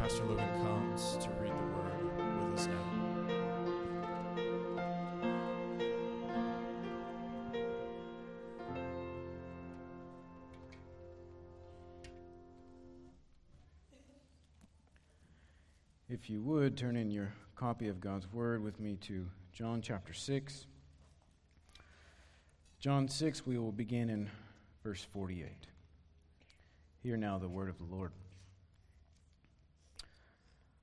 Pastor Logan comes to read the word with us now. If you would, turn in your copy of God's Word with me to John chapter 6. John 6, we will begin in verse 48. Hear now the word of the Lord.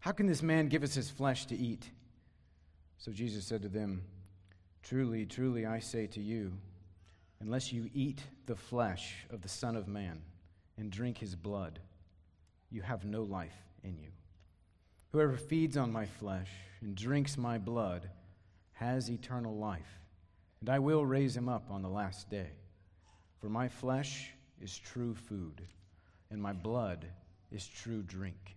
How can this man give us his flesh to eat? So Jesus said to them, Truly, truly, I say to you, unless you eat the flesh of the Son of Man and drink his blood, you have no life in you. Whoever feeds on my flesh and drinks my blood has eternal life, and I will raise him up on the last day. For my flesh is true food, and my blood is true drink.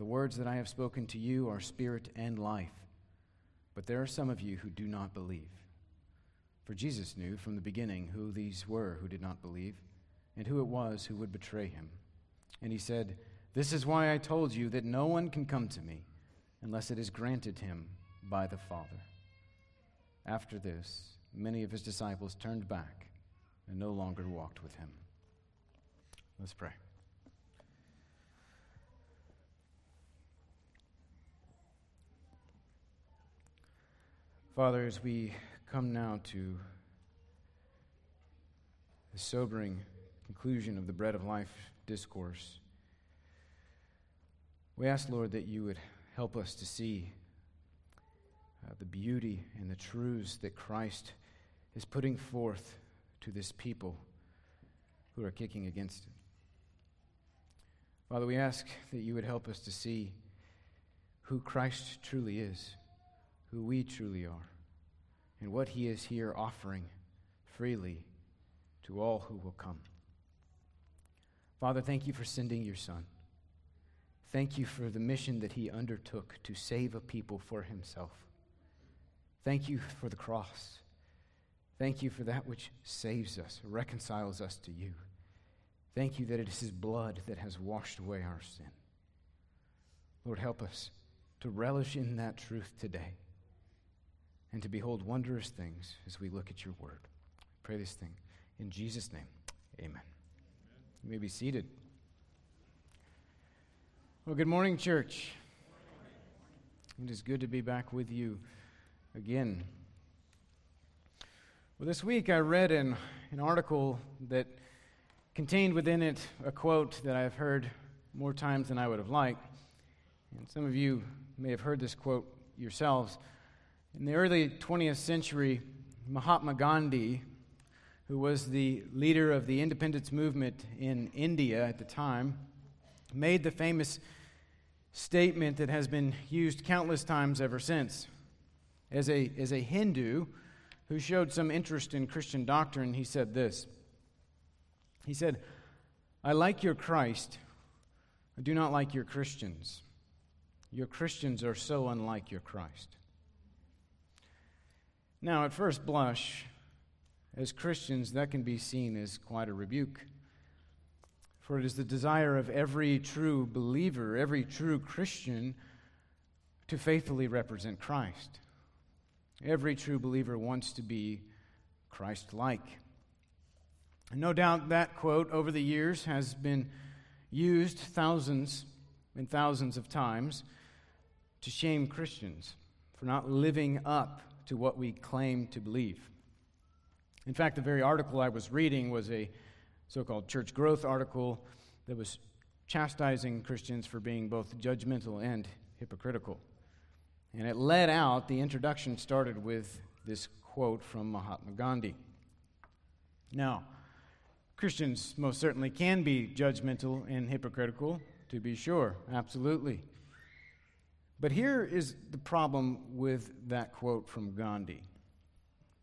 The words that I have spoken to you are spirit and life. But there are some of you who do not believe. For Jesus knew from the beginning who these were who did not believe, and who it was who would betray him. And he said, This is why I told you that no one can come to me unless it is granted him by the Father. After this, many of his disciples turned back and no longer walked with him. Let's pray. Father, as we come now to the sobering conclusion of the Bread of Life discourse, we ask, Lord, that you would help us to see uh, the beauty and the truths that Christ is putting forth to this people who are kicking against it. Father, we ask that you would help us to see who Christ truly is, who we truly are, and what he is here offering freely to all who will come. Father, thank you for sending your Son. Thank you for the mission that he undertook to save a people for himself. Thank you for the cross. Thank you for that which saves us, reconciles us to you. Thank you that it is his blood that has washed away our sin. Lord, help us to relish in that truth today and to behold wondrous things as we look at your word. Pray this thing in Jesus' name. Amen. You may be seated. Well, good morning, church. It is good to be back with you again. Well, this week I read an, an article that contained within it a quote that I've heard more times than I would have liked. And some of you may have heard this quote yourselves. In the early 20th century, Mahatma Gandhi, who was the leader of the independence movement in India at the time, made the famous statement that has been used countless times ever since. As a, as a Hindu who showed some interest in Christian doctrine, he said this. He said, I like your Christ, I do not like your Christians. Your Christians are so unlike your Christ. Now, at first blush, as Christians, that can be seen as quite a rebuke. For it is the desire of every true believer, every true Christian, to faithfully represent Christ. Every true believer wants to be Christ like. And no doubt that quote over the years has been used thousands and thousands of times to shame Christians for not living up to what we claim to believe. In fact, the very article I was reading was a so called church growth article that was chastising Christians for being both judgmental and hypocritical. And it led out, the introduction started with this quote from Mahatma Gandhi. Now, Christians most certainly can be judgmental and hypocritical, to be sure, absolutely. But here is the problem with that quote from Gandhi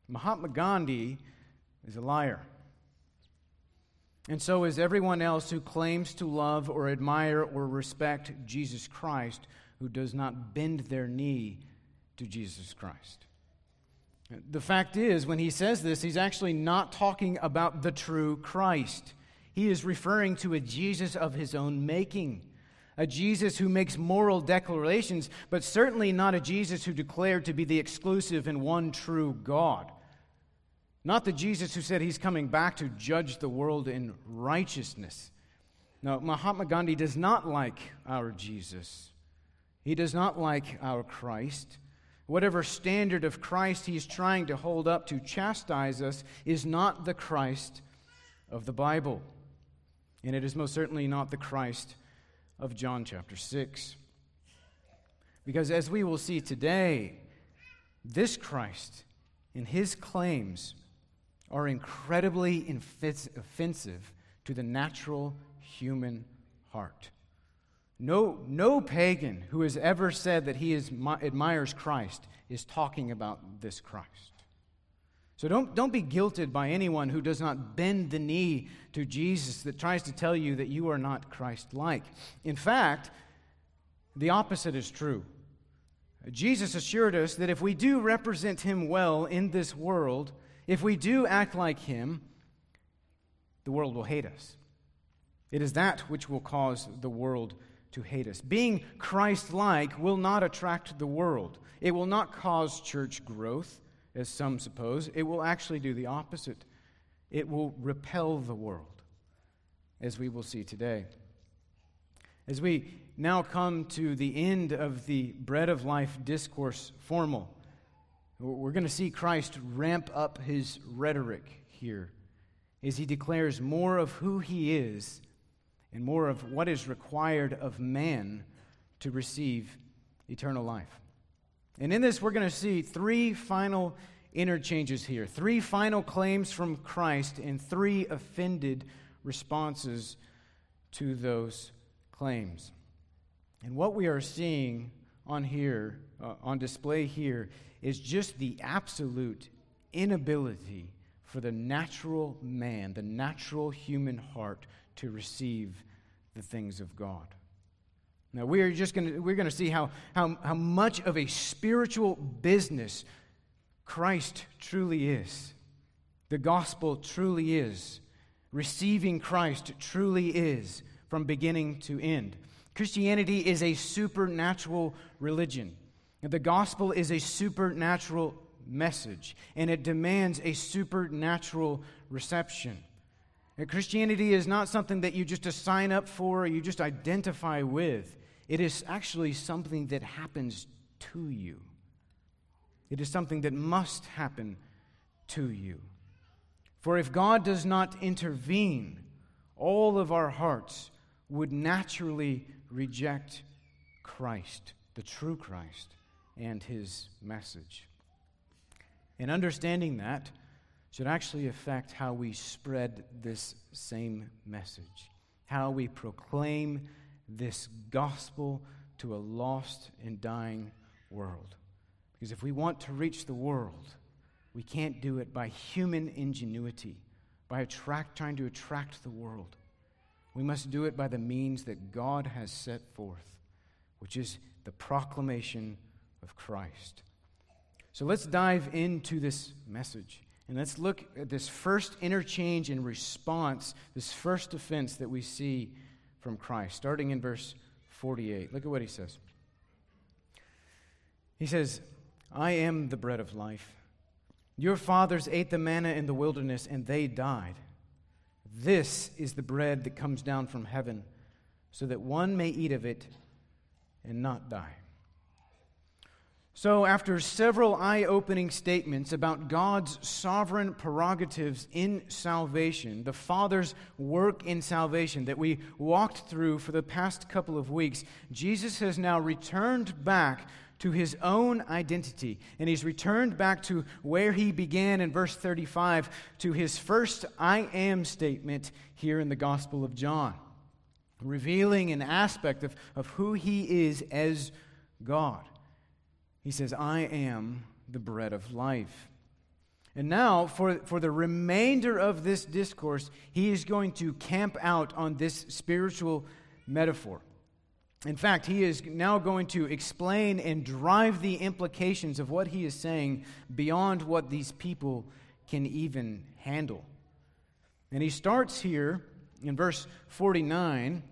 Mahatma Gandhi is a liar. And so is everyone else who claims to love or admire or respect Jesus Christ who does not bend their knee to Jesus Christ. The fact is, when he says this, he's actually not talking about the true Christ. He is referring to a Jesus of his own making, a Jesus who makes moral declarations, but certainly not a Jesus who declared to be the exclusive and one true God. Not the Jesus who said he's coming back to judge the world in righteousness. No, Mahatma Gandhi does not like our Jesus. He does not like our Christ. Whatever standard of Christ he's trying to hold up to chastise us is not the Christ of the Bible. And it is most certainly not the Christ of John chapter 6. Because as we will see today, this Christ and his claims are incredibly offensive to the natural human heart. No, no pagan who has ever said that he is, admires Christ is talking about this Christ. So don't, don't be guilted by anyone who does not bend the knee to Jesus that tries to tell you that you are not Christ like. In fact, the opposite is true. Jesus assured us that if we do represent him well in this world, if we do act like him, the world will hate us. It is that which will cause the world to hate us. Being Christ like will not attract the world, it will not cause church growth, as some suppose. It will actually do the opposite. It will repel the world, as we will see today. As we now come to the end of the Bread of Life discourse formal, we're going to see Christ ramp up his rhetoric here as he declares more of who he is and more of what is required of man to receive eternal life. And in this, we're going to see three final interchanges here, three final claims from Christ, and three offended responses to those claims. And what we are seeing on here, uh, on display here, is just the absolute inability for the natural man, the natural human heart, to receive the things of God. Now, we are just to, we're to see how, how, how much of a spiritual business Christ truly is. The gospel truly is. Receiving Christ truly is from beginning to end. Christianity is a supernatural religion. The gospel is a supernatural message, and it demands a supernatural reception. And Christianity is not something that you just sign up for or you just identify with. It is actually something that happens to you. It is something that must happen to you. For if God does not intervene, all of our hearts would naturally reject Christ, the true Christ, and his message. And understanding that, should actually affect how we spread this same message, how we proclaim this gospel to a lost and dying world. Because if we want to reach the world, we can't do it by human ingenuity, by attract, trying to attract the world. We must do it by the means that God has set forth, which is the proclamation of Christ. So let's dive into this message. And let's look at this first interchange and response, this first offense that we see from Christ, starting in verse 48. Look at what he says. He says, I am the bread of life. Your fathers ate the manna in the wilderness, and they died. This is the bread that comes down from heaven, so that one may eat of it and not die. So, after several eye opening statements about God's sovereign prerogatives in salvation, the Father's work in salvation that we walked through for the past couple of weeks, Jesus has now returned back to his own identity. And he's returned back to where he began in verse 35 to his first I am statement here in the Gospel of John, revealing an aspect of, of who he is as God. He says, I am the bread of life. And now, for, for the remainder of this discourse, he is going to camp out on this spiritual metaphor. In fact, he is now going to explain and drive the implications of what he is saying beyond what these people can even handle. And he starts here in verse 49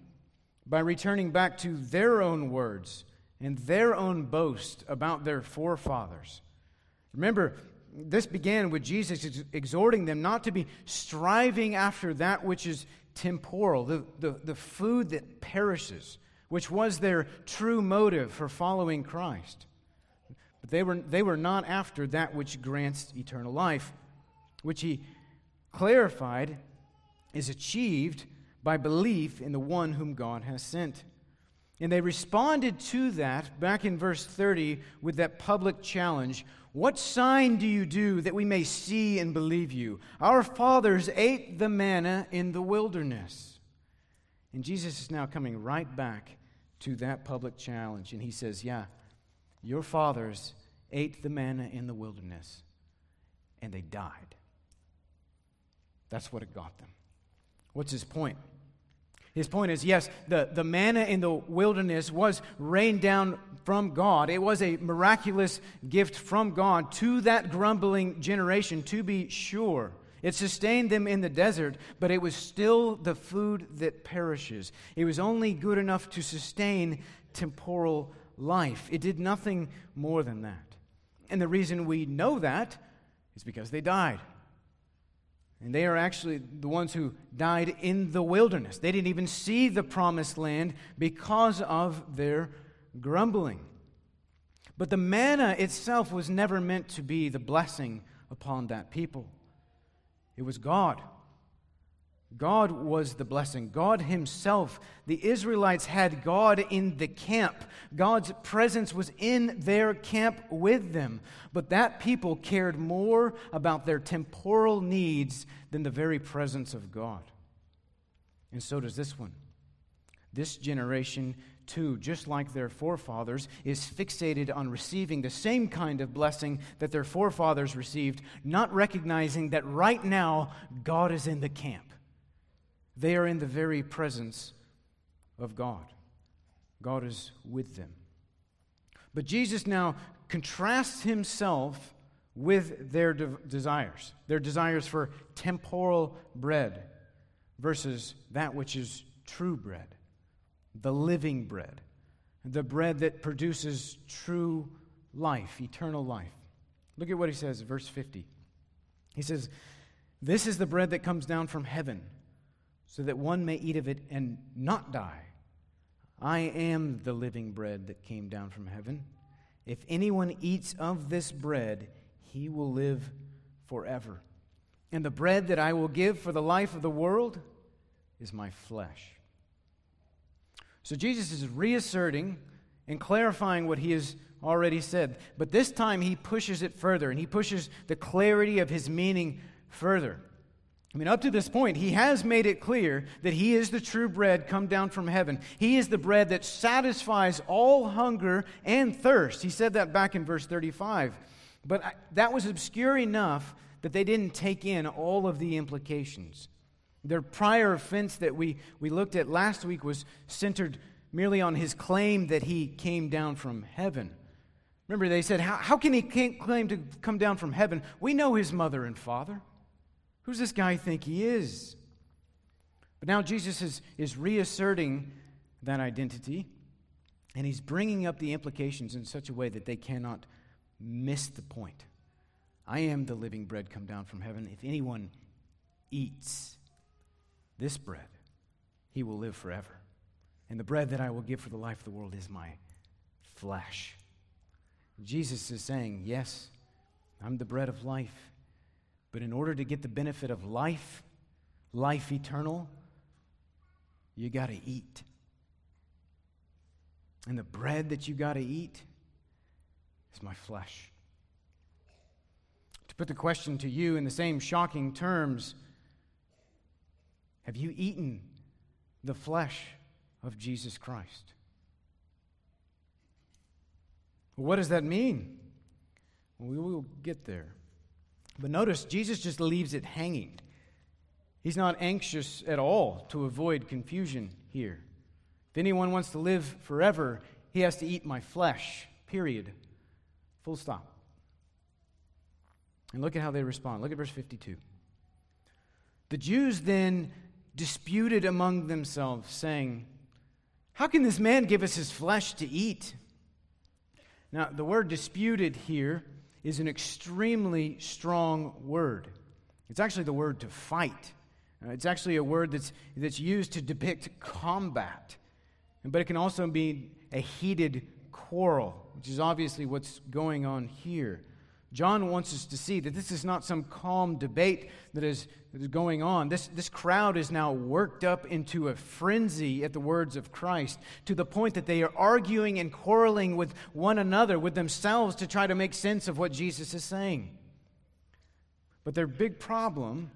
by returning back to their own words and their own boast about their forefathers. Remember, this began with Jesus ex- exhorting them not to be striving after that which is temporal, the, the, the food that perishes, which was their true motive for following Christ. But they were, they were not after that which grants eternal life, which he clarified is achieved by belief in the one whom God has sent. And they responded to that back in verse 30 with that public challenge What sign do you do that we may see and believe you? Our fathers ate the manna in the wilderness. And Jesus is now coming right back to that public challenge. And he says, Yeah, your fathers ate the manna in the wilderness, and they died. That's what it got them. What's his point? His point is yes, the, the manna in the wilderness was rained down from God. It was a miraculous gift from God to that grumbling generation, to be sure. It sustained them in the desert, but it was still the food that perishes. It was only good enough to sustain temporal life. It did nothing more than that. And the reason we know that is because they died. And they are actually the ones who died in the wilderness. They didn't even see the promised land because of their grumbling. But the manna itself was never meant to be the blessing upon that people, it was God God was the blessing. God Himself. The Israelites had God in the camp. God's presence was in their camp with them. But that people cared more about their temporal needs than the very presence of God. And so does this one. This generation, too, just like their forefathers, is fixated on receiving the same kind of blessing that their forefathers received, not recognizing that right now God is in the camp. They are in the very presence of God. God is with them. But Jesus now contrasts himself with their de- desires, their desires for temporal bread versus that which is true bread, the living bread, the bread that produces true life, eternal life. Look at what he says, verse 50. He says, This is the bread that comes down from heaven so that one may eat of it and not die. I am the living bread that came down from heaven. If anyone eats of this bread, he will live forever. And the bread that I will give for the life of the world is my flesh. So Jesus is reasserting and clarifying what he has already said. But this time he pushes it further and he pushes the clarity of his meaning further. I mean, up to this point, he has made it clear that he is the true bread come down from heaven. He is the bread that satisfies all hunger and thirst. He said that back in verse 35. But that was obscure enough that they didn't take in all of the implications. Their prior offense that we, we looked at last week was centered merely on his claim that he came down from heaven. Remember, they said, How, how can he claim to come down from heaven? We know his mother and father. Who's this guy think he is? But now Jesus is, is reasserting that identity, and he's bringing up the implications in such a way that they cannot miss the point. I am the living bread come down from heaven. If anyone eats this bread, he will live forever. And the bread that I will give for the life of the world is my flesh. Jesus is saying, Yes, I'm the bread of life. But in order to get the benefit of life, life eternal, you got to eat. And the bread that you got to eat is my flesh. To put the question to you in the same shocking terms, have you eaten the flesh of Jesus Christ? what does that mean? We will get there. But notice, Jesus just leaves it hanging. He's not anxious at all to avoid confusion here. If anyone wants to live forever, he has to eat my flesh, period. Full stop. And look at how they respond. Look at verse 52. The Jews then disputed among themselves, saying, How can this man give us his flesh to eat? Now, the word disputed here is an extremely strong word. It's actually the word to fight. Uh, it's actually a word that's, that's used to depict combat. But it can also be a heated quarrel, which is obviously what's going on here. John wants us to see that this is not some calm debate that is, that is going on. This, this crowd is now worked up into a frenzy at the words of Christ to the point that they are arguing and quarreling with one another, with themselves, to try to make sense of what Jesus is saying. But their big problem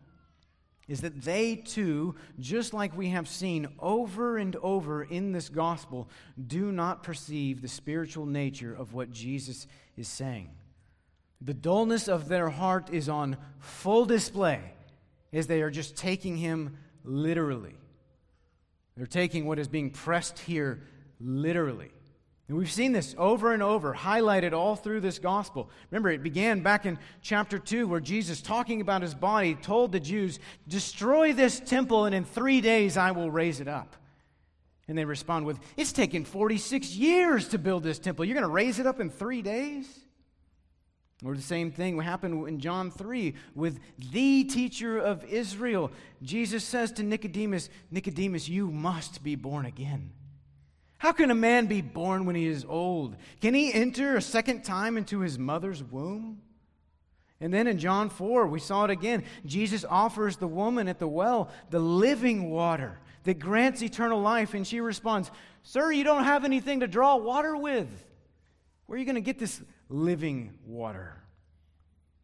is that they too, just like we have seen over and over in this gospel, do not perceive the spiritual nature of what Jesus is saying. The dullness of their heart is on full display as they are just taking him literally. They're taking what is being pressed here literally. And we've seen this over and over, highlighted all through this gospel. Remember, it began back in chapter 2, where Jesus, talking about his body, told the Jews, Destroy this temple, and in three days I will raise it up. And they respond with, It's taken 46 years to build this temple. You're going to raise it up in three days? Or the same thing happened in John 3 with the teacher of Israel. Jesus says to Nicodemus, Nicodemus, you must be born again. How can a man be born when he is old? Can he enter a second time into his mother's womb? And then in John 4, we saw it again. Jesus offers the woman at the well the living water that grants eternal life. And she responds, Sir, you don't have anything to draw water with. Where are you going to get this living water.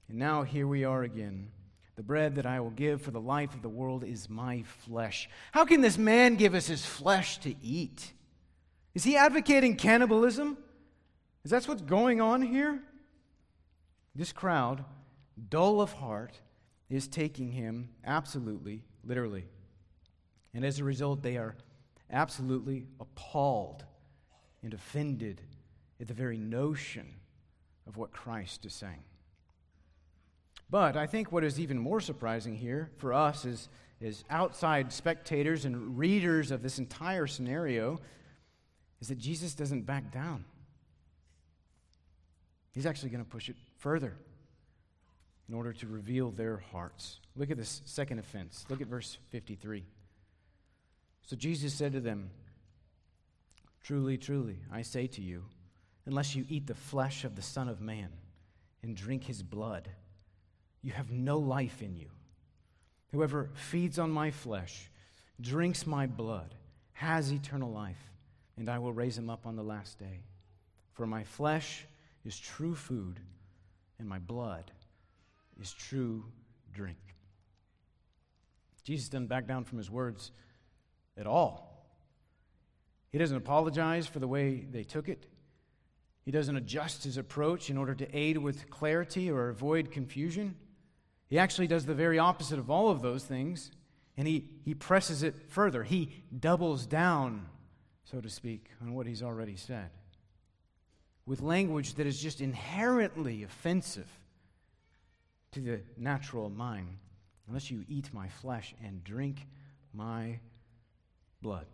And now here we are again. The bread that I will give for the life of the world is my flesh. How can this man give us his flesh to eat? Is he advocating cannibalism? Is that what's going on here? This crowd, dull of heart, is taking him absolutely literally. And as a result, they are absolutely appalled and offended at the very notion of what Christ is saying. But I think what is even more surprising here for us as, as outside spectators and readers of this entire scenario is that Jesus doesn't back down. He's actually going to push it further in order to reveal their hearts. Look at this second offense. Look at verse 53. So Jesus said to them, Truly, truly, I say to you, unless you eat the flesh of the Son of Man and drink his blood. You have no life in you. Whoever feeds on my flesh, drinks my blood, has eternal life, and I will raise him up on the last day. For my flesh is true food, and my blood is true drink. Jesus doesn't back down from his words at all. He doesn't apologize for the way they took it. He doesn't adjust his approach in order to aid with clarity or avoid confusion. He actually does the very opposite of all of those things, and he, he presses it further. He doubles down, so to speak, on what he's already said. with language that is just inherently offensive to the natural mind, unless you eat my flesh and drink my blood.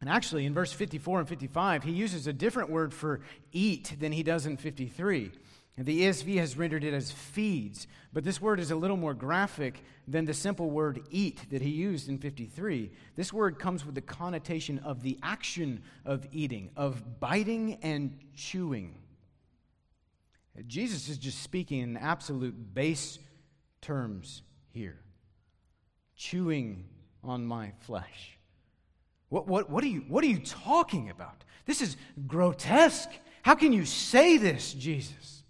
And actually, in verse 54 and 55, he uses a different word for eat than he does in 53. And the ESV has rendered it as feeds, but this word is a little more graphic than the simple word eat that he used in 53. This word comes with the connotation of the action of eating, of biting and chewing. Jesus is just speaking in absolute base terms here chewing on my flesh. What, what, what, are you, what are you talking about? This is grotesque. How can you say this, Jesus?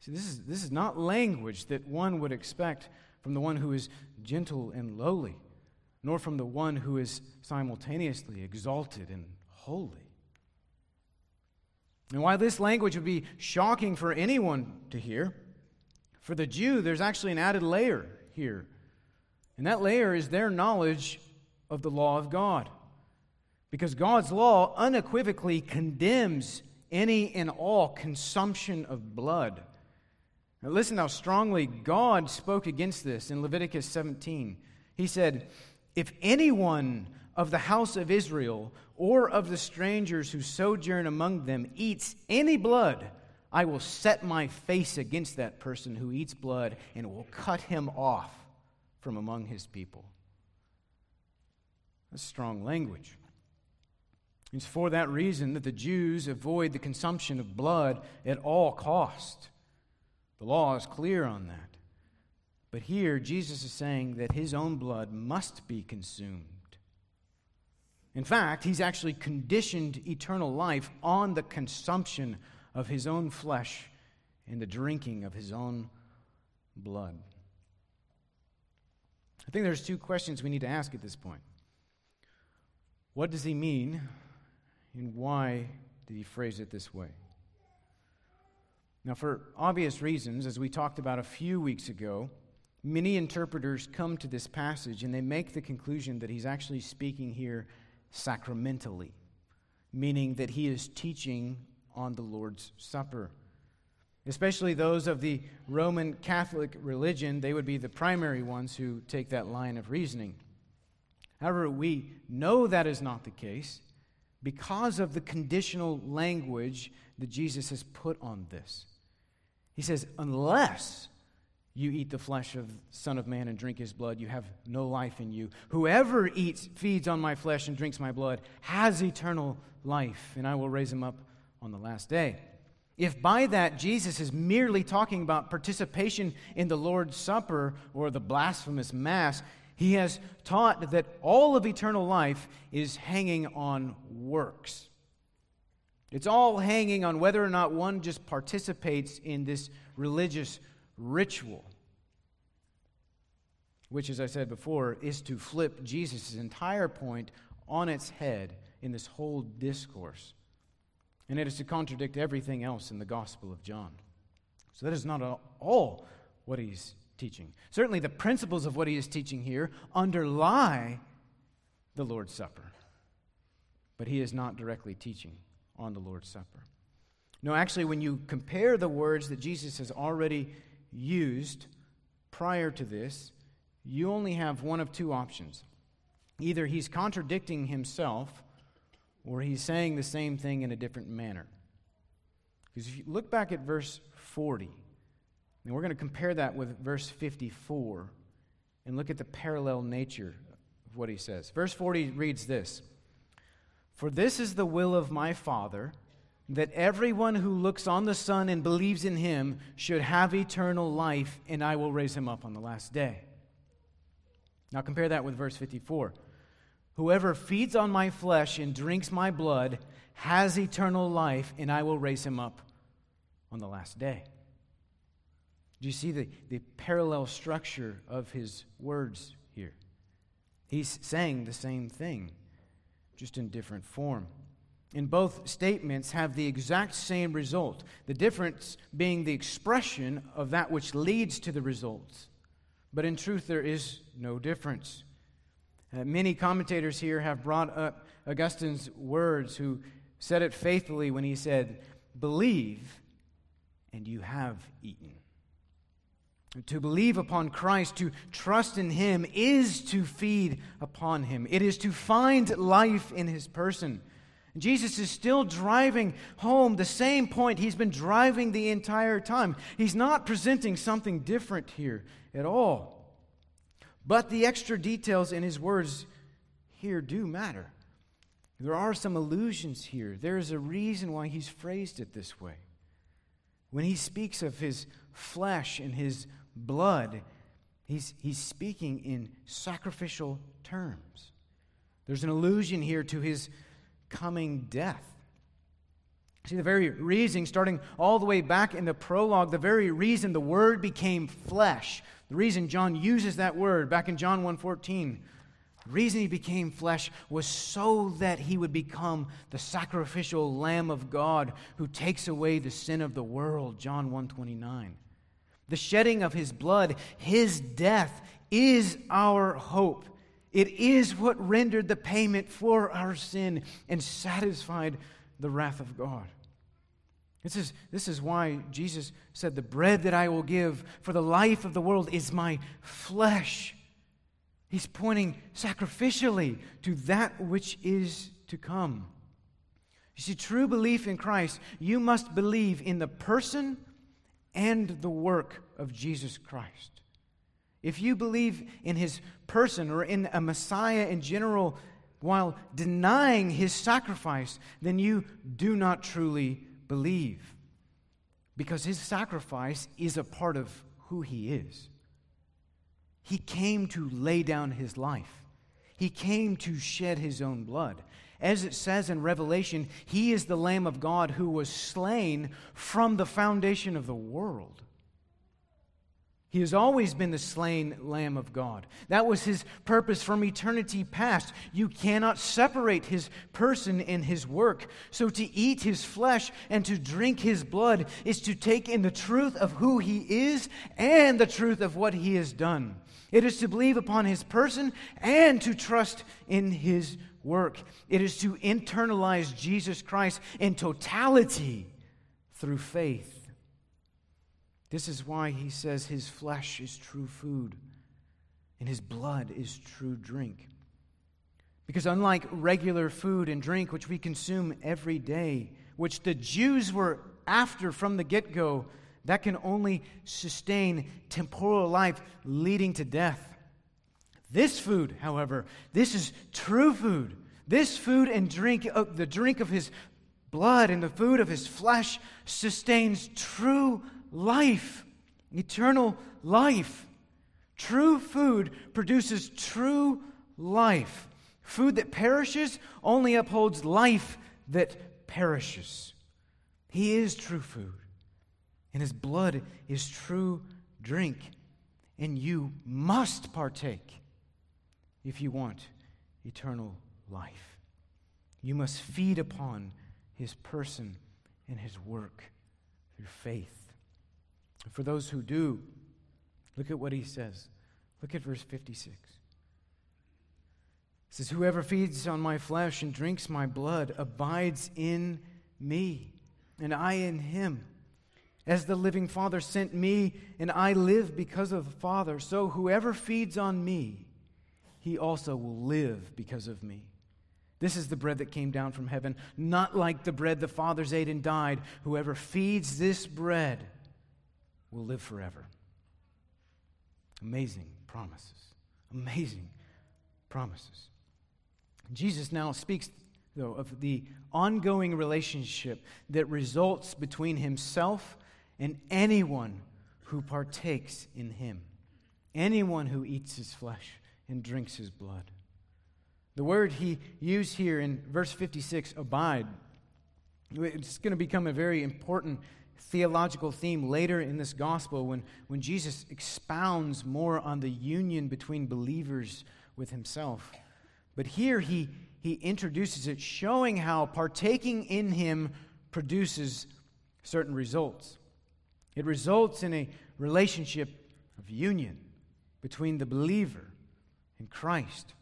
See, this is, this is not language that one would expect from the one who is gentle and lowly, nor from the one who is simultaneously exalted and holy. And while this language would be shocking for anyone to hear, for the Jew, there's actually an added layer here. And that layer is their knowledge of the law of God. Because God's law unequivocally condemns any and all consumption of blood. Now, listen how strongly God spoke against this in Leviticus 17. He said, If anyone of the house of Israel or of the strangers who sojourn among them eats any blood, I will set my face against that person who eats blood and will cut him off from among his people. That's strong language. It's for that reason that the Jews avoid the consumption of blood at all cost. The law is clear on that. But here, Jesus is saying that his own blood must be consumed. In fact, he's actually conditioned eternal life on the consumption of his own flesh and the drinking of his own blood. I think there's two questions we need to ask at this point. What does he mean, and why did he phrase it this way? Now, for obvious reasons, as we talked about a few weeks ago, many interpreters come to this passage and they make the conclusion that he's actually speaking here sacramentally, meaning that he is teaching on the Lord's Supper. Especially those of the Roman Catholic religion, they would be the primary ones who take that line of reasoning. However, we know that is not the case because of the conditional language that Jesus has put on this. He says, Unless you eat the flesh of Son of Man and drink his blood, you have no life in you. Whoever eats, feeds on my flesh and drinks my blood has eternal life, and I will raise him up on the last day. If by that Jesus is merely talking about participation in the Lord's Supper or the blasphemous Mass, he has taught that all of eternal life is hanging on works. It's all hanging on whether or not one just participates in this religious ritual, which, as I said before, is to flip Jesus' entire point on its head in this whole discourse. And it is to contradict everything else in the Gospel of John. So that is not at all what he's teaching. Certainly, the principles of what he is teaching here underlie the Lord's Supper, but he is not directly teaching on the Lord's Supper. No, actually, when you compare the words that Jesus has already used prior to this, you only have one of two options. Either he's contradicting himself, or he's saying the same thing in a different manner. Because if you look back at verse 40, and we're going to compare that with verse 54 and look at the parallel nature of what he says. Verse 40 reads this for this is the will of my Father, that everyone who looks on the Son and believes in him should have eternal life, and I will raise him up on the last day. Now compare that with verse 54. Whoever feeds on my flesh and drinks my blood has eternal life, and I will raise him up on the last day. Do you see the, the parallel structure of his words here? He's saying the same thing just in different form. In both statements have the exact same result, the difference being the expression of that which leads to the results. But in truth, there is no difference. Uh, many commentators here have brought up Augustine's words, who said it faithfully when he said, Believe, and you have eaten. To believe upon Christ, to trust in Him, is to feed upon Him. It is to find life in His person. Jesus is still driving home the same point he's been driving the entire time. He's not presenting something different here at all. But the extra details in his words here do matter. There are some allusions here. There is a reason why he's phrased it this way. When he speaks of his flesh and his blood, he's, he's speaking in sacrificial terms. There's an allusion here to his coming death. See, the very reason, starting all the way back in the prologue, the very reason the Word became flesh, the reason John uses that word back in John 1.14, the reason he became flesh was so that he would become the sacrificial Lamb of God who takes away the sin of the world, John 1.29. The shedding of his blood, his death, is our hope. It is what rendered the payment for our sin and satisfied the wrath of God. This is, this is why Jesus said, The bread that I will give for the life of the world is my flesh. He's pointing sacrificially to that which is to come. You see, true belief in Christ, you must believe in the person and the work of Jesus Christ. If you believe in his person or in a Messiah in general while denying his sacrifice, then you do not truly believe. Because his sacrifice is a part of who he is. He came to lay down his life, he came to shed his own blood. As it says in Revelation, he is the Lamb of God who was slain from the foundation of the world. He has always been the slain Lamb of God. That was his purpose from eternity past. You cannot separate his person and his work. So to eat his flesh and to drink his blood is to take in the truth of who he is and the truth of what he has done. It is to believe upon his person and to trust in his work. It is to internalize Jesus Christ in totality through faith. This is why he says his flesh is true food and his blood is true drink. Because unlike regular food and drink, which we consume every day, which the Jews were after from the get go, that can only sustain temporal life leading to death. This food, however, this is true food. This food and drink, uh, the drink of his blood and the food of his flesh, sustains true life, eternal life. True food produces true life. Food that perishes only upholds life that perishes. He is true food, and his blood is true drink. And you must partake if you want eternal life. You must feed upon his person and his work through faith. For those who do, look at what he says. Look at verse 56. It says, Whoever feeds on my flesh and drinks my blood abides in me, and I in him. As the living Father sent me, and I live because of the Father, so whoever feeds on me, he also will live because of me. This is the bread that came down from heaven, not like the bread the fathers ate and died. Whoever feeds this bread will live forever. Amazing promises. Amazing promises. Jesus now speaks, though, of the ongoing relationship that results between himself and anyone who partakes in him, anyone who eats his flesh and drinks his blood. The word he used here in verse 56, abide, it's going to become a very important theological theme later in this gospel when, when Jesus expounds more on the union between believers with himself. But here he, he introduces it, showing how partaking in him produces certain results. It results in a relationship of union between the believer and Christ.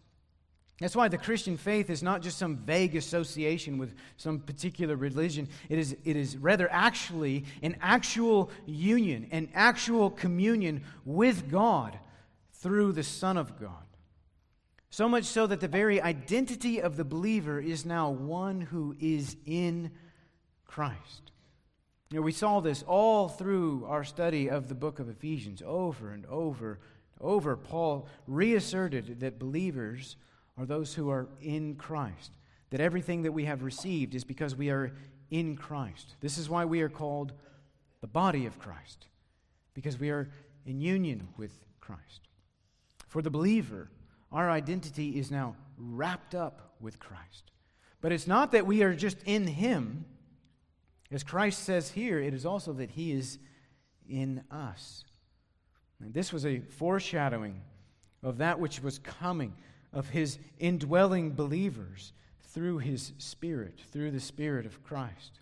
That's why the Christian faith is not just some vague association with some particular religion. It is, it is rather actually an actual union, an actual communion with God through the Son of God. So much so that the very identity of the believer is now one who is in Christ. You know, we saw this all through our study of the book of Ephesians over and over over. Paul reasserted that believers are those who are in Christ. That everything that we have received is because we are in Christ. This is why we are called the body of Christ, because we are in union with Christ. For the believer, our identity is now wrapped up with Christ. But it's not that we are just in Him. As Christ says here, it is also that He is in us. And this was a foreshadowing of that which was coming of his indwelling believers through his Spirit, through the Spirit of Christ.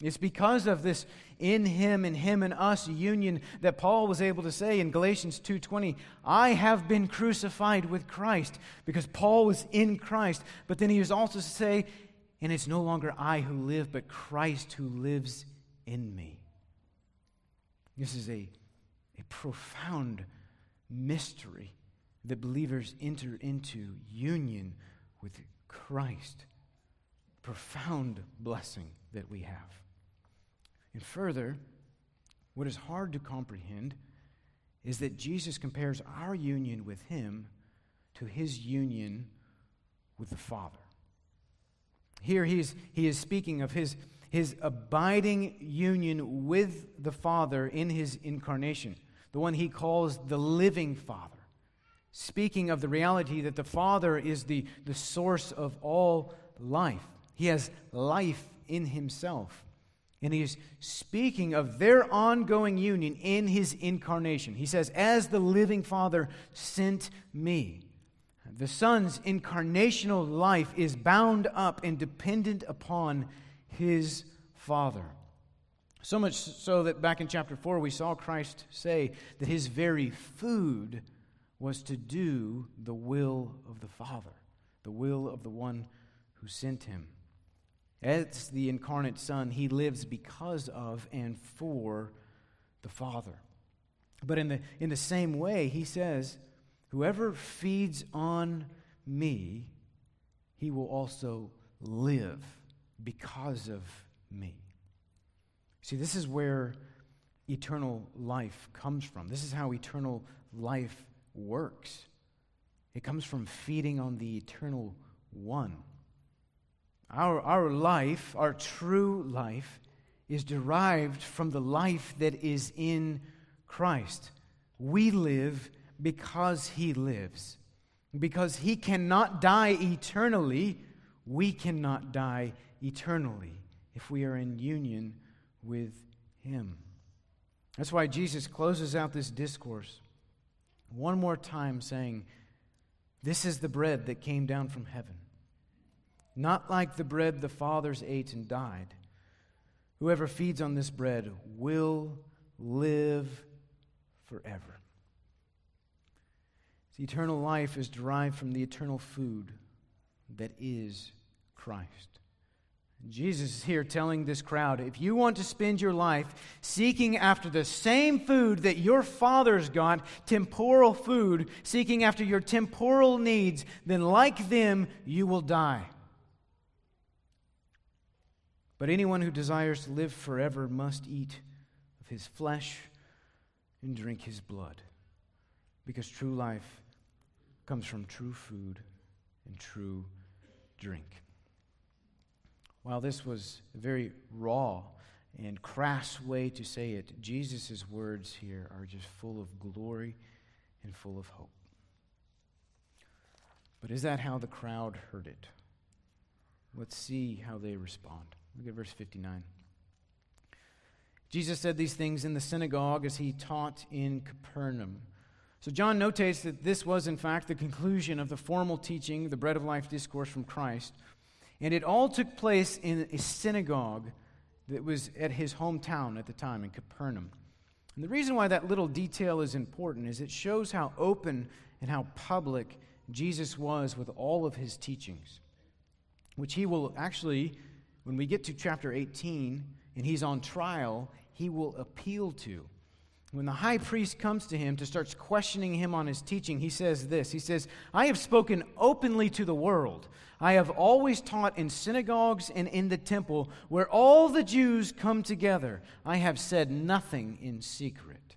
It's because of this in him and him and us union that Paul was able to say in Galatians 2:20, "I have been crucified with Christ," because Paul was in Christ, but then he was also to say, "And it's no longer I who live, but Christ who lives in me." This is a, a profound mystery that believers enter into union with Christ. Profound blessing that we have. And further, what is hard to comprehend is that Jesus compares our union with Him to His union with the Father. Here he is speaking of his, his abiding union with the Father in His incarnation, the one He calls the living Father speaking of the reality that the Father is the, the source of all life. He has life in himself. And he is speaking of their ongoing union in his incarnation. He says, As the living Father sent me. The Son's incarnational life is bound up and dependent upon his Father. So much so that back in chapter 4, we saw Christ say that his very food was to do the will of the Father, the will of the one who sent him. As the incarnate Son, he lives because of and for the Father. But in the, in the same way, he says, Whoever feeds on me, he will also live because of me. See, this is where eternal life comes from. This is how eternal life works. It comes from feeding on the eternal one. Our, our life, our true life, is derived from the life that is in Christ. We live because He lives. Because He cannot die eternally, we cannot die eternally if we are in union with Him. That's why Jesus closes out this discourse one more time saying, This is the bread that came down from heaven. Not like the bread the fathers ate and died. Whoever feeds on this bread will live forever. The eternal life is derived from the eternal food that is Christ. Jesus is here telling this crowd if you want to spend your life seeking after the same food that your fathers got, temporal food, seeking after your temporal needs, then like them, you will die. But anyone who desires to live forever must eat of his flesh and drink his blood, because true life comes from true food and true drink. While this was a very raw and crass way to say it, Jesus' words here are just full of glory and full of hope. But is that how the crowd heard it? Let's see how they respond. Look at verse 59. Jesus said these things in the synagogue as he taught in Capernaum. So John notates that this was, in fact, the conclusion of the formal teaching, the bread of life discourse from Christ. And it all took place in a synagogue that was at his hometown at the time, in Capernaum. And the reason why that little detail is important is it shows how open and how public Jesus was with all of his teachings, which he will actually, when we get to chapter 18 and he's on trial, he will appeal to. When the high priest comes to him to start questioning him on his teaching, he says this He says, I have spoken openly to the world. I have always taught in synagogues and in the temple where all the Jews come together. I have said nothing in secret.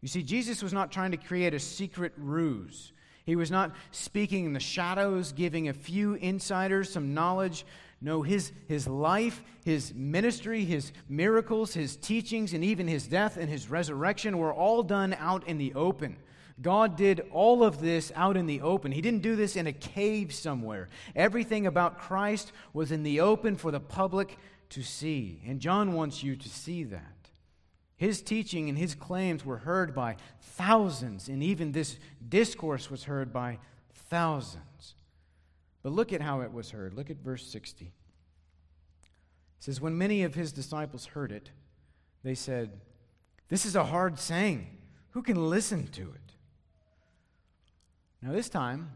You see, Jesus was not trying to create a secret ruse. He was not speaking in the shadows, giving a few insiders some knowledge. No, his, his life, his ministry, his miracles, his teachings, and even his death and his resurrection were all done out in the open. God did all of this out in the open. He didn't do this in a cave somewhere. Everything about Christ was in the open for the public to see. And John wants you to see that. His teaching and his claims were heard by thousands, and even this discourse was heard by thousands. But look at how it was heard. Look at verse 60. It says, When many of his disciples heard it, they said, This is a hard saying. Who can listen to it? Now, this time,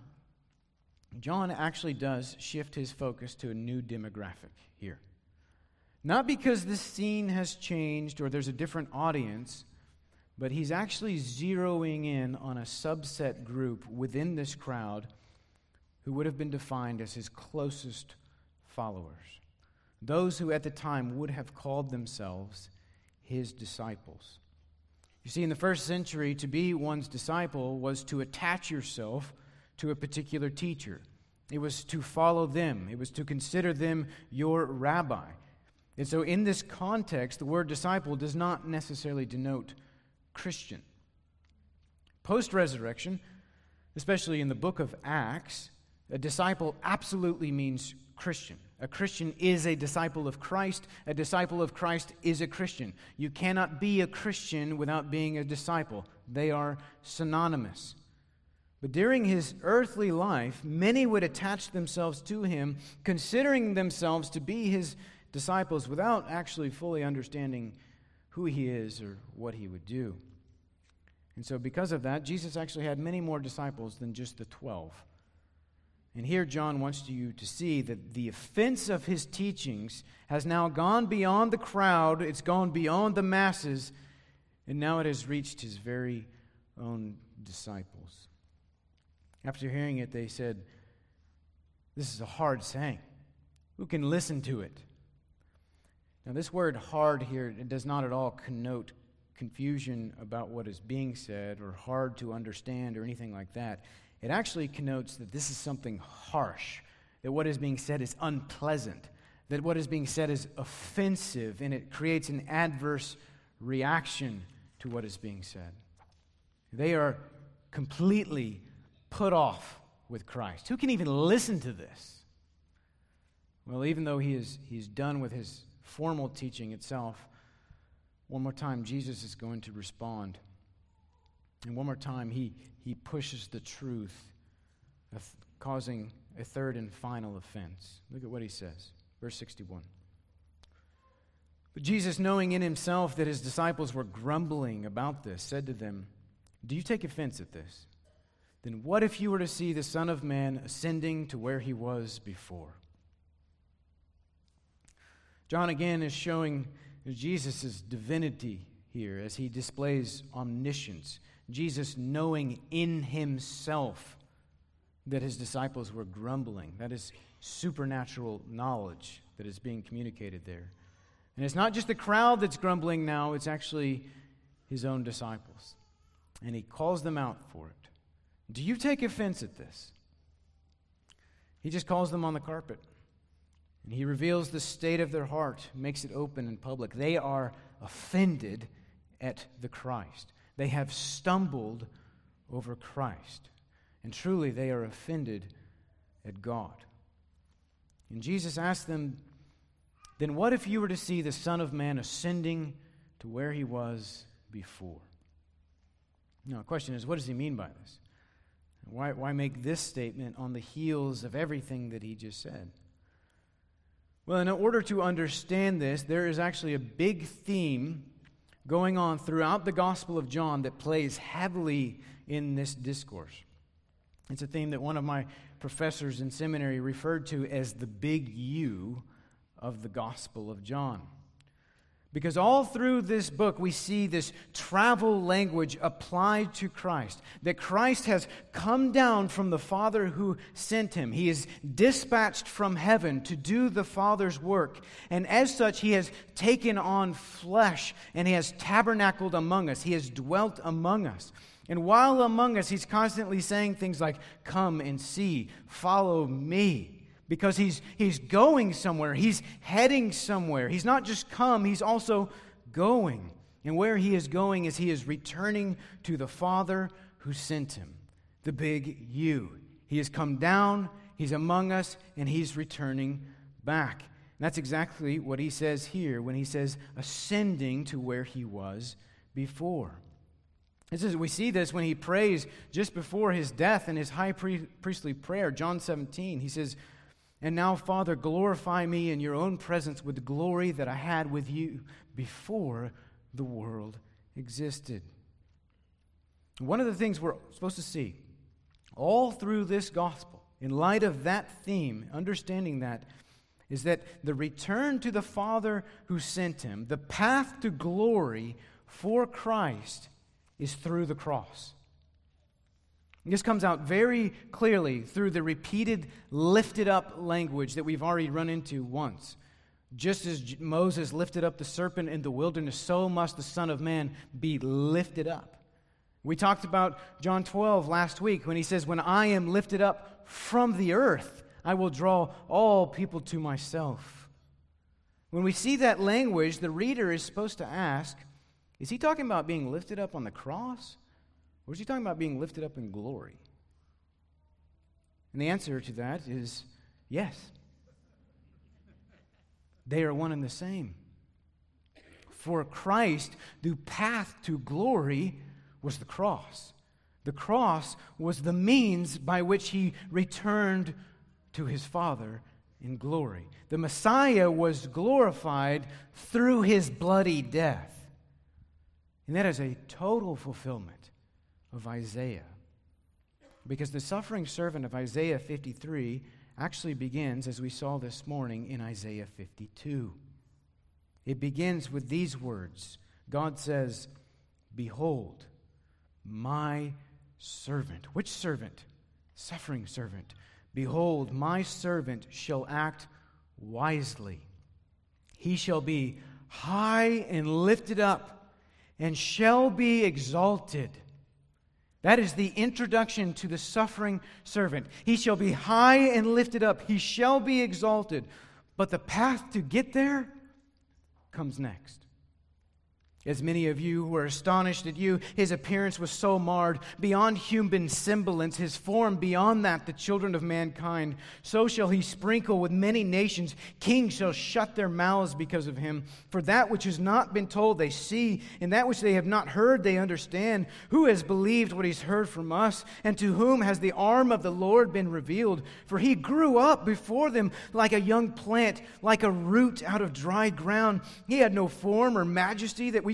John actually does shift his focus to a new demographic here. Not because the scene has changed or there's a different audience, but he's actually zeroing in on a subset group within this crowd who would have been defined as his closest followers. Those who at the time would have called themselves his disciples. You see, in the first century, to be one's disciple was to attach yourself to a particular teacher. It was to follow them. It was to consider them your rabbi. And so, in this context, the word disciple does not necessarily denote Christian. Post resurrection, especially in the book of Acts, a disciple absolutely means Christian. A Christian is a disciple of Christ. A disciple of Christ is a Christian. You cannot be a Christian without being a disciple, they are synonymous. But during his earthly life, many would attach themselves to him, considering themselves to be his disciples without actually fully understanding who he is or what he would do. And so, because of that, Jesus actually had many more disciples than just the 12. And here, John wants you to see that the offense of his teachings has now gone beyond the crowd, it's gone beyond the masses, and now it has reached his very own disciples. After hearing it, they said, This is a hard saying. Who can listen to it? Now, this word hard here does not at all connote confusion about what is being said or hard to understand or anything like that. It actually connotes that this is something harsh, that what is being said is unpleasant, that what is being said is offensive, and it creates an adverse reaction to what is being said. They are completely put off with Christ. Who can even listen to this? Well, even though he is he's done with his formal teaching itself, one more time, Jesus is going to respond. And one more time, he, he pushes the truth, causing a third and final offense. Look at what he says. Verse 61. But Jesus, knowing in himself that his disciples were grumbling about this, said to them, Do you take offense at this? Then what if you were to see the Son of Man ascending to where he was before? John again is showing Jesus' divinity here as he displays omniscience. Jesus knowing in himself that his disciples were grumbling. That is supernatural knowledge that is being communicated there. And it's not just the crowd that's grumbling now, it's actually his own disciples. And he calls them out for it. Do you take offense at this? He just calls them on the carpet. And he reveals the state of their heart, makes it open and public. They are offended at the Christ. They have stumbled over Christ. And truly, they are offended at God. And Jesus asked them, Then what if you were to see the Son of Man ascending to where he was before? Now, the question is, what does he mean by this? Why, why make this statement on the heels of everything that he just said? Well, in order to understand this, there is actually a big theme going on throughout the Gospel of John that plays heavily in this discourse. It's a theme that one of my professors in seminary referred to as the big U of the Gospel of John. Because all through this book, we see this travel language applied to Christ. That Christ has come down from the Father who sent him. He is dispatched from heaven to do the Father's work. And as such, he has taken on flesh and he has tabernacled among us. He has dwelt among us. And while among us, he's constantly saying things like, Come and see, follow me because he's, he's going somewhere. He's heading somewhere. He's not just come, he's also going. And where he is going is he is returning to the Father who sent him, the big U. He has come down, he's among us, and he's returning back. And that's exactly what he says here when he says ascending to where he was before. This is, we see this when he prays just before his death in his high priestly prayer, John 17. He says, and now, Father, glorify me in your own presence with the glory that I had with you before the world existed. One of the things we're supposed to see all through this gospel, in light of that theme, understanding that, is that the return to the Father who sent him, the path to glory for Christ, is through the cross. This comes out very clearly through the repeated lifted up language that we've already run into once. Just as Moses lifted up the serpent in the wilderness, so must the Son of Man be lifted up. We talked about John 12 last week when he says, When I am lifted up from the earth, I will draw all people to myself. When we see that language, the reader is supposed to ask, Is he talking about being lifted up on the cross? Or is he talking about being lifted up in glory? And the answer to that is yes. They are one and the same. For Christ, the path to glory was the cross. The cross was the means by which he returned to his Father in glory. The Messiah was glorified through his bloody death. And that is a total fulfillment of Isaiah. Because the suffering servant of Isaiah 53 actually begins, as we saw this morning, in Isaiah 52. It begins with these words God says, Behold, my servant. Which servant? Suffering servant. Behold, my servant shall act wisely. He shall be high and lifted up, and shall be exalted. That is the introduction to the suffering servant. He shall be high and lifted up, he shall be exalted. But the path to get there comes next. As many of you were astonished at you, his appearance was so marred, beyond human semblance, his form beyond that, the children of mankind. So shall he sprinkle with many nations. Kings shall shut their mouths because of him. For that which has not been told, they see, and that which they have not heard, they understand. Who has believed what he's heard from us? And to whom has the arm of the Lord been revealed? For he grew up before them like a young plant, like a root out of dry ground. He had no form or majesty that we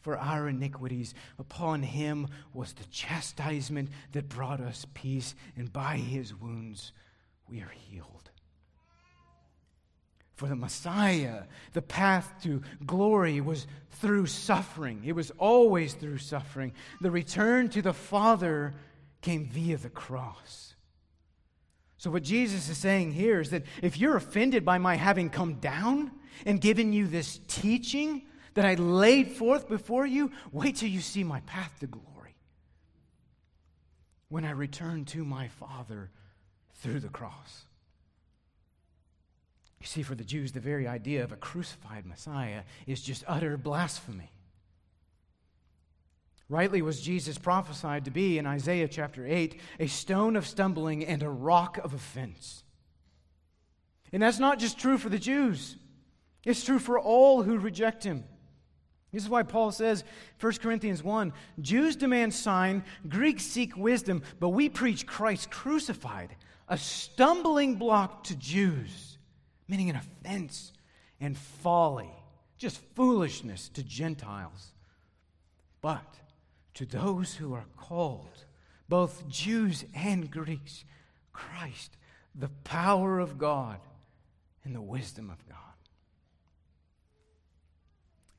for our iniquities. Upon him was the chastisement that brought us peace, and by his wounds we are healed. For the Messiah, the path to glory was through suffering. It was always through suffering. The return to the Father came via the cross. So, what Jesus is saying here is that if you're offended by my having come down and given you this teaching, that I laid forth before you, wait till you see my path to glory. When I return to my Father through the cross. You see, for the Jews, the very idea of a crucified Messiah is just utter blasphemy. Rightly was Jesus prophesied to be in Isaiah chapter 8 a stone of stumbling and a rock of offense. And that's not just true for the Jews, it's true for all who reject him. This is why Paul says, 1 Corinthians 1 Jews demand sign, Greeks seek wisdom, but we preach Christ crucified, a stumbling block to Jews, meaning an offense and folly, just foolishness to Gentiles. But to those who are called, both Jews and Greeks, Christ, the power of God and the wisdom of God.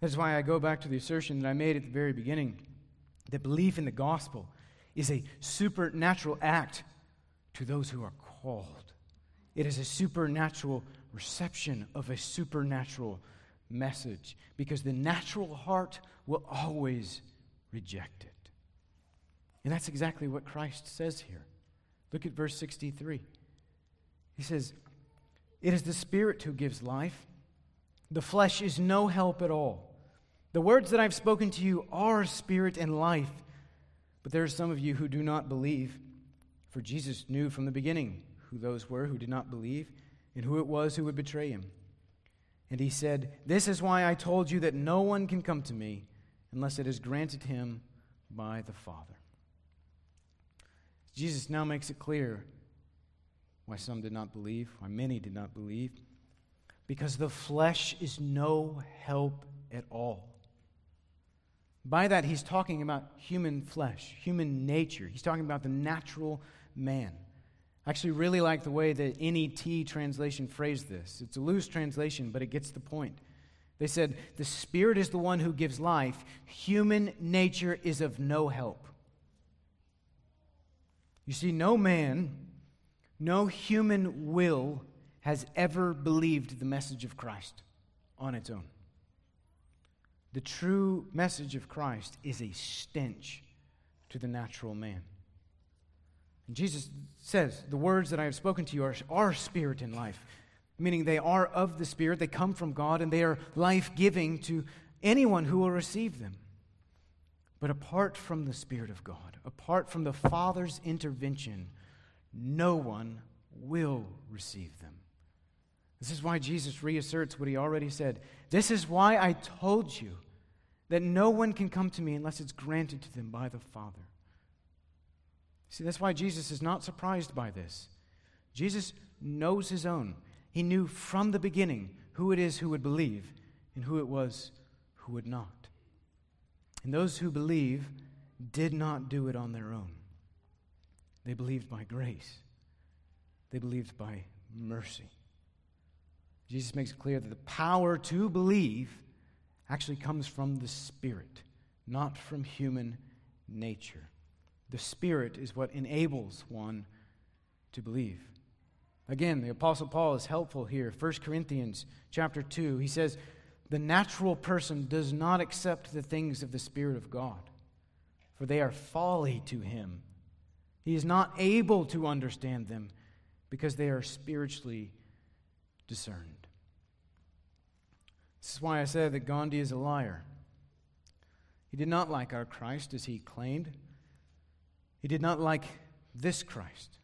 That's why I go back to the assertion that I made at the very beginning that belief in the gospel is a supernatural act to those who are called. It is a supernatural reception of a supernatural message because the natural heart will always reject it. And that's exactly what Christ says here. Look at verse 63. He says, It is the Spirit who gives life, the flesh is no help at all. The words that I've spoken to you are spirit and life. But there are some of you who do not believe. For Jesus knew from the beginning who those were who did not believe and who it was who would betray him. And he said, This is why I told you that no one can come to me unless it is granted him by the Father. Jesus now makes it clear why some did not believe, why many did not believe, because the flesh is no help at all. By that, he's talking about human flesh, human nature. He's talking about the natural man. I actually really like the way the NET translation phrased this. It's a loose translation, but it gets the point. They said, The Spirit is the one who gives life, human nature is of no help. You see, no man, no human will has ever believed the message of Christ on its own. The true message of Christ is a stench to the natural man. And Jesus says, The words that I have spoken to you are, are spirit and life, meaning they are of the Spirit, they come from God, and they are life giving to anyone who will receive them. But apart from the Spirit of God, apart from the Father's intervention, no one will receive them. This is why Jesus reasserts what he already said. This is why I told you that no one can come to me unless it's granted to them by the Father. See, that's why Jesus is not surprised by this. Jesus knows his own. He knew from the beginning who it is who would believe and who it was who would not. And those who believe did not do it on their own. They believed by grace, they believed by mercy. Jesus makes it clear that the power to believe actually comes from the Spirit, not from human nature. The Spirit is what enables one to believe. Again, the apostle Paul is helpful here. 1 Corinthians chapter 2, he says, "The natural person does not accept the things of the Spirit of God, for they are folly to him. He is not able to understand them because they are spiritually discerned." This is why I said that Gandhi is a liar. He did not like our Christ as he claimed. He did not like this Christ.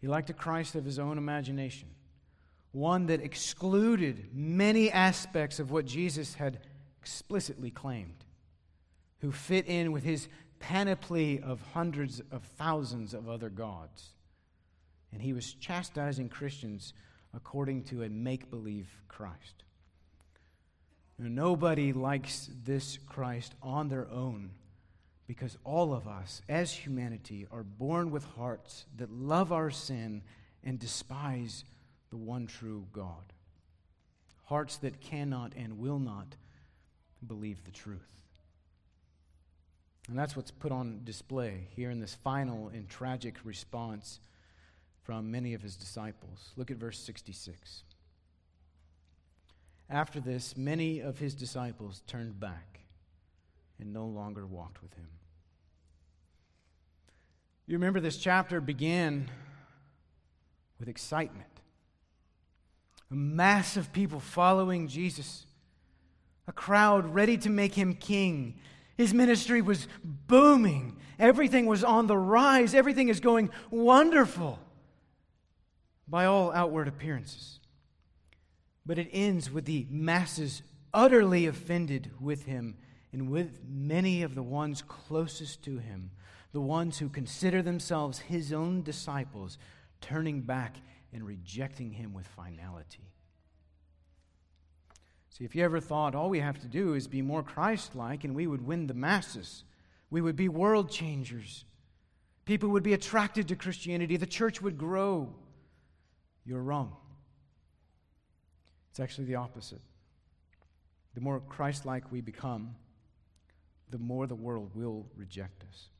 He liked a Christ of his own imagination, one that excluded many aspects of what Jesus had explicitly claimed, who fit in with his panoply of hundreds of thousands of other gods. And he was chastising Christians according to a make believe Christ. Nobody likes this Christ on their own because all of us, as humanity, are born with hearts that love our sin and despise the one true God. Hearts that cannot and will not believe the truth. And that's what's put on display here in this final and tragic response from many of his disciples. Look at verse 66. After this, many of his disciples turned back and no longer walked with him. You remember this chapter began with excitement. A mass of people following Jesus, a crowd ready to make him king, His ministry was booming. Everything was on the rise. Everything is going wonderful by all outward appearances. But it ends with the masses utterly offended with him and with many of the ones closest to him, the ones who consider themselves his own disciples, turning back and rejecting him with finality. See, if you ever thought all we have to do is be more Christ like and we would win the masses, we would be world changers, people would be attracted to Christianity, the church would grow, you're wrong. It's actually the opposite. The more Christ like we become, the more the world will reject us.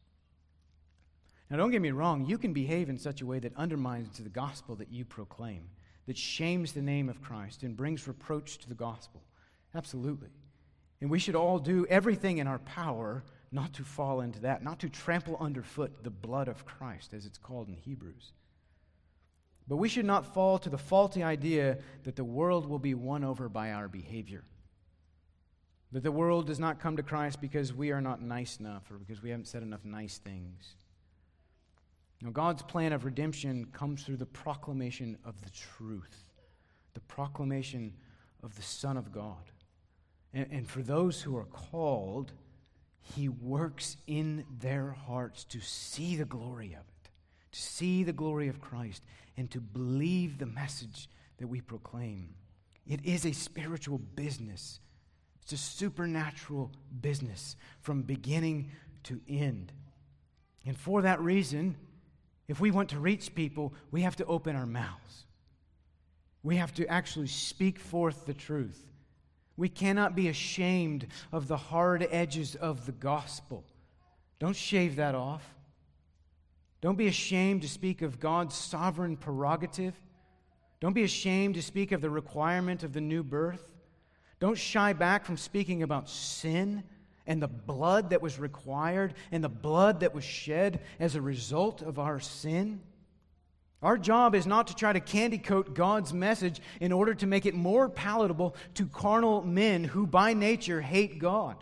Now, don't get me wrong, you can behave in such a way that undermines the gospel that you proclaim, that shames the name of Christ and brings reproach to the gospel. Absolutely. And we should all do everything in our power not to fall into that, not to trample underfoot the blood of Christ, as it's called in Hebrews. But we should not fall to the faulty idea that the world will be won over by our behavior. That the world does not come to Christ because we are not nice enough or because we haven't said enough nice things. Now, God's plan of redemption comes through the proclamation of the truth, the proclamation of the Son of God. And, and for those who are called, He works in their hearts to see the glory of it, to see the glory of Christ, and to believe the message that we proclaim. It is a spiritual business, it's a supernatural business from beginning to end. And for that reason, if we want to reach people, we have to open our mouths. We have to actually speak forth the truth. We cannot be ashamed of the hard edges of the gospel. Don't shave that off. Don't be ashamed to speak of God's sovereign prerogative. Don't be ashamed to speak of the requirement of the new birth. Don't shy back from speaking about sin and the blood that was required and the blood that was shed as a result of our sin. Our job is not to try to candy coat God's message in order to make it more palatable to carnal men who by nature hate God.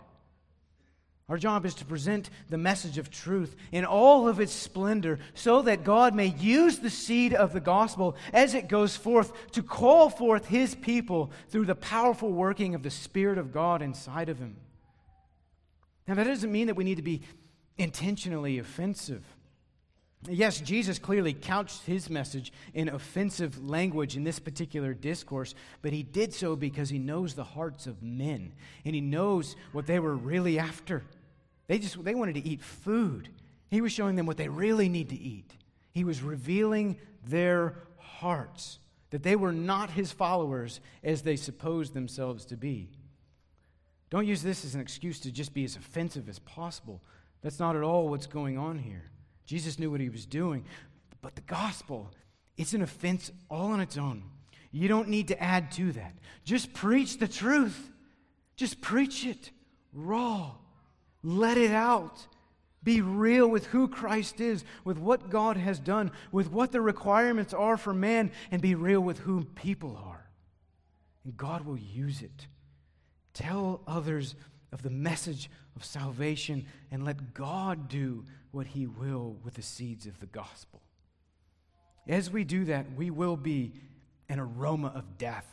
Our job is to present the message of truth in all of its splendor so that God may use the seed of the gospel as it goes forth to call forth his people through the powerful working of the Spirit of God inside of him. Now, that doesn't mean that we need to be intentionally offensive. Yes, Jesus clearly couched his message in offensive language in this particular discourse, but he did so because he knows the hearts of men and he knows what they were really after. They just they wanted to eat food. He was showing them what they really need to eat. He was revealing their hearts that they were not his followers as they supposed themselves to be. Don't use this as an excuse to just be as offensive as possible. That's not at all what's going on here. Jesus knew what he was doing. But the gospel, it's an offense all on its own. You don't need to add to that. Just preach the truth. Just preach it raw. Let it out. Be real with who Christ is, with what God has done, with what the requirements are for man, and be real with who people are. And God will use it. Tell others of the message of salvation and let God do what he will with the seeds of the gospel. As we do that, we will be an aroma of death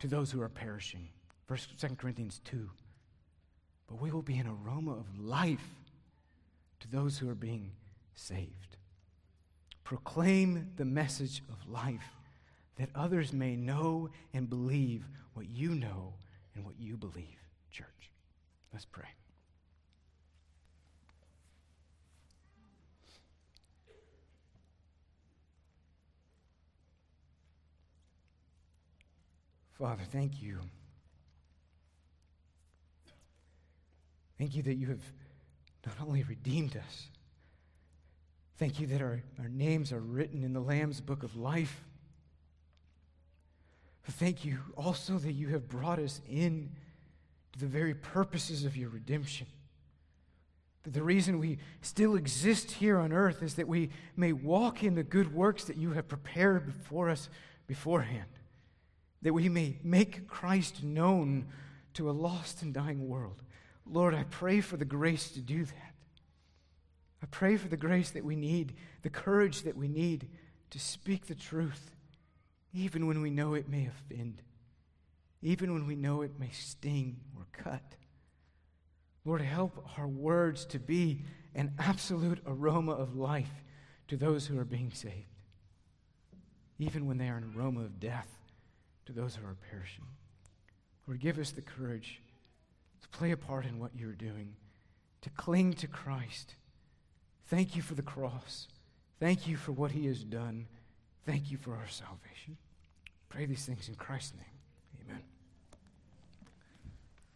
to those who are perishing. First, 2 Corinthians 2. But we will be an aroma of life to those who are being saved. Proclaim the message of life that others may know and believe what you know and what you believe, church. Let's pray. Father, thank you. Thank you that you have not only redeemed us, thank you that our, our names are written in the Lamb's book of life. Thank you also that you have brought us in the very purposes of your redemption. That the reason we still exist here on earth is that we may walk in the good works that you have prepared for us beforehand that we may make Christ known to a lost and dying world. Lord, I pray for the grace to do that. I pray for the grace that we need, the courage that we need to speak the truth, even when we know it may offend, even when we know it may sting or cut. Lord, help our words to be an absolute aroma of life to those who are being saved, even when they are an aroma of death to those who are perishing. Lord, give us the courage to play a part in what you're doing, to cling to Christ. Thank you for the cross. Thank you for what he has done. Thank you for our salvation. Pray these things in Christ's name.